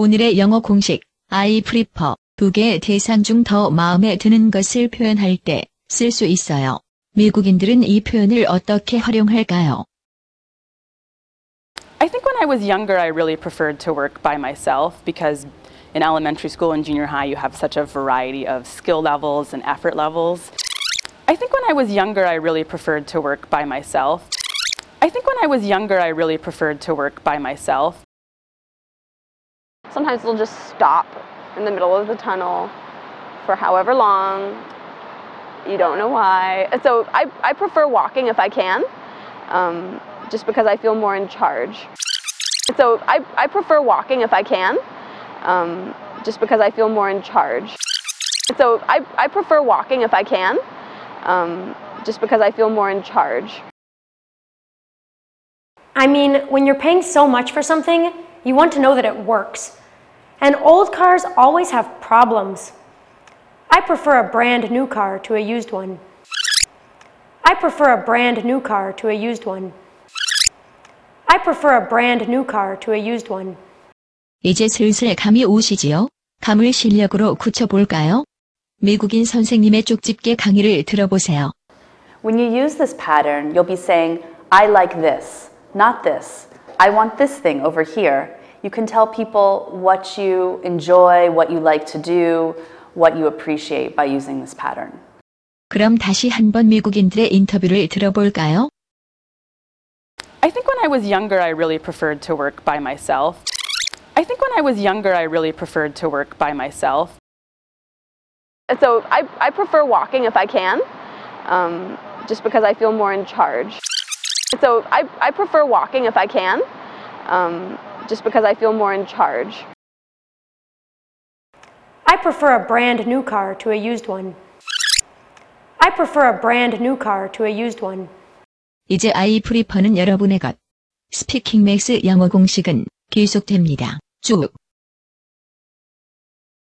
오늘의 영어 공식 I prefer 두 개의 대상 중 더 마음에 드는 것을 표현할 때 쓸 수 있어요. 미국인들은 이 표현을 어떻게 활용할까요? I think when I was younger, I really preferred to work by myself because in elementary school and junior high, you have such a variety of skill levels and effort levels. I think when I was younger, I really preferred to work by myself. I think when I was younger, I really preferred to work by myself. Sometimes they'll just stop in the middle of the tunnel for however long. You don't know why. So I, I prefer walking if I can, um, just because I feel more in charge. So I, I prefer walking if I can, um, just because I feel more in charge. So I, I prefer walking if I can, um, just because I feel more in charge. I mean, when you're paying so much for something, you want to know that it works. And old cars always have problems. I prefer a brand new car to a used one. I prefer a brand new car to a used one. I prefer a brand new car to a used one. 이제 슬슬 감이 오시지요? 감을 실력으로 굳혀볼까요? 미국인 선생님의 쪽집게 강의를 들어보세요. When you use this pattern, you'll be saying, I like this, not this. I want this thing over here. You can tell people what you enjoy, what you like to do, what you appreciate by using this pattern. 그럼 다시 한번 미국인들의 인터뷰를 들어볼까요? I think when I was younger, I really preferred to work by myself. I think when I was younger, I really preferred to work by myself. And so I, I prefer walking if I can, um, just because I feel more in charge. And so I, I prefer walking if I can, um, just because I feel more in charge. I prefer a brand new car to a used one. I prefer a brand new car to a used one. 이제 아이 프리퍼는 여러분의 것. 스피킹 맥스 영어 공식은 계속됩니다. 쭉.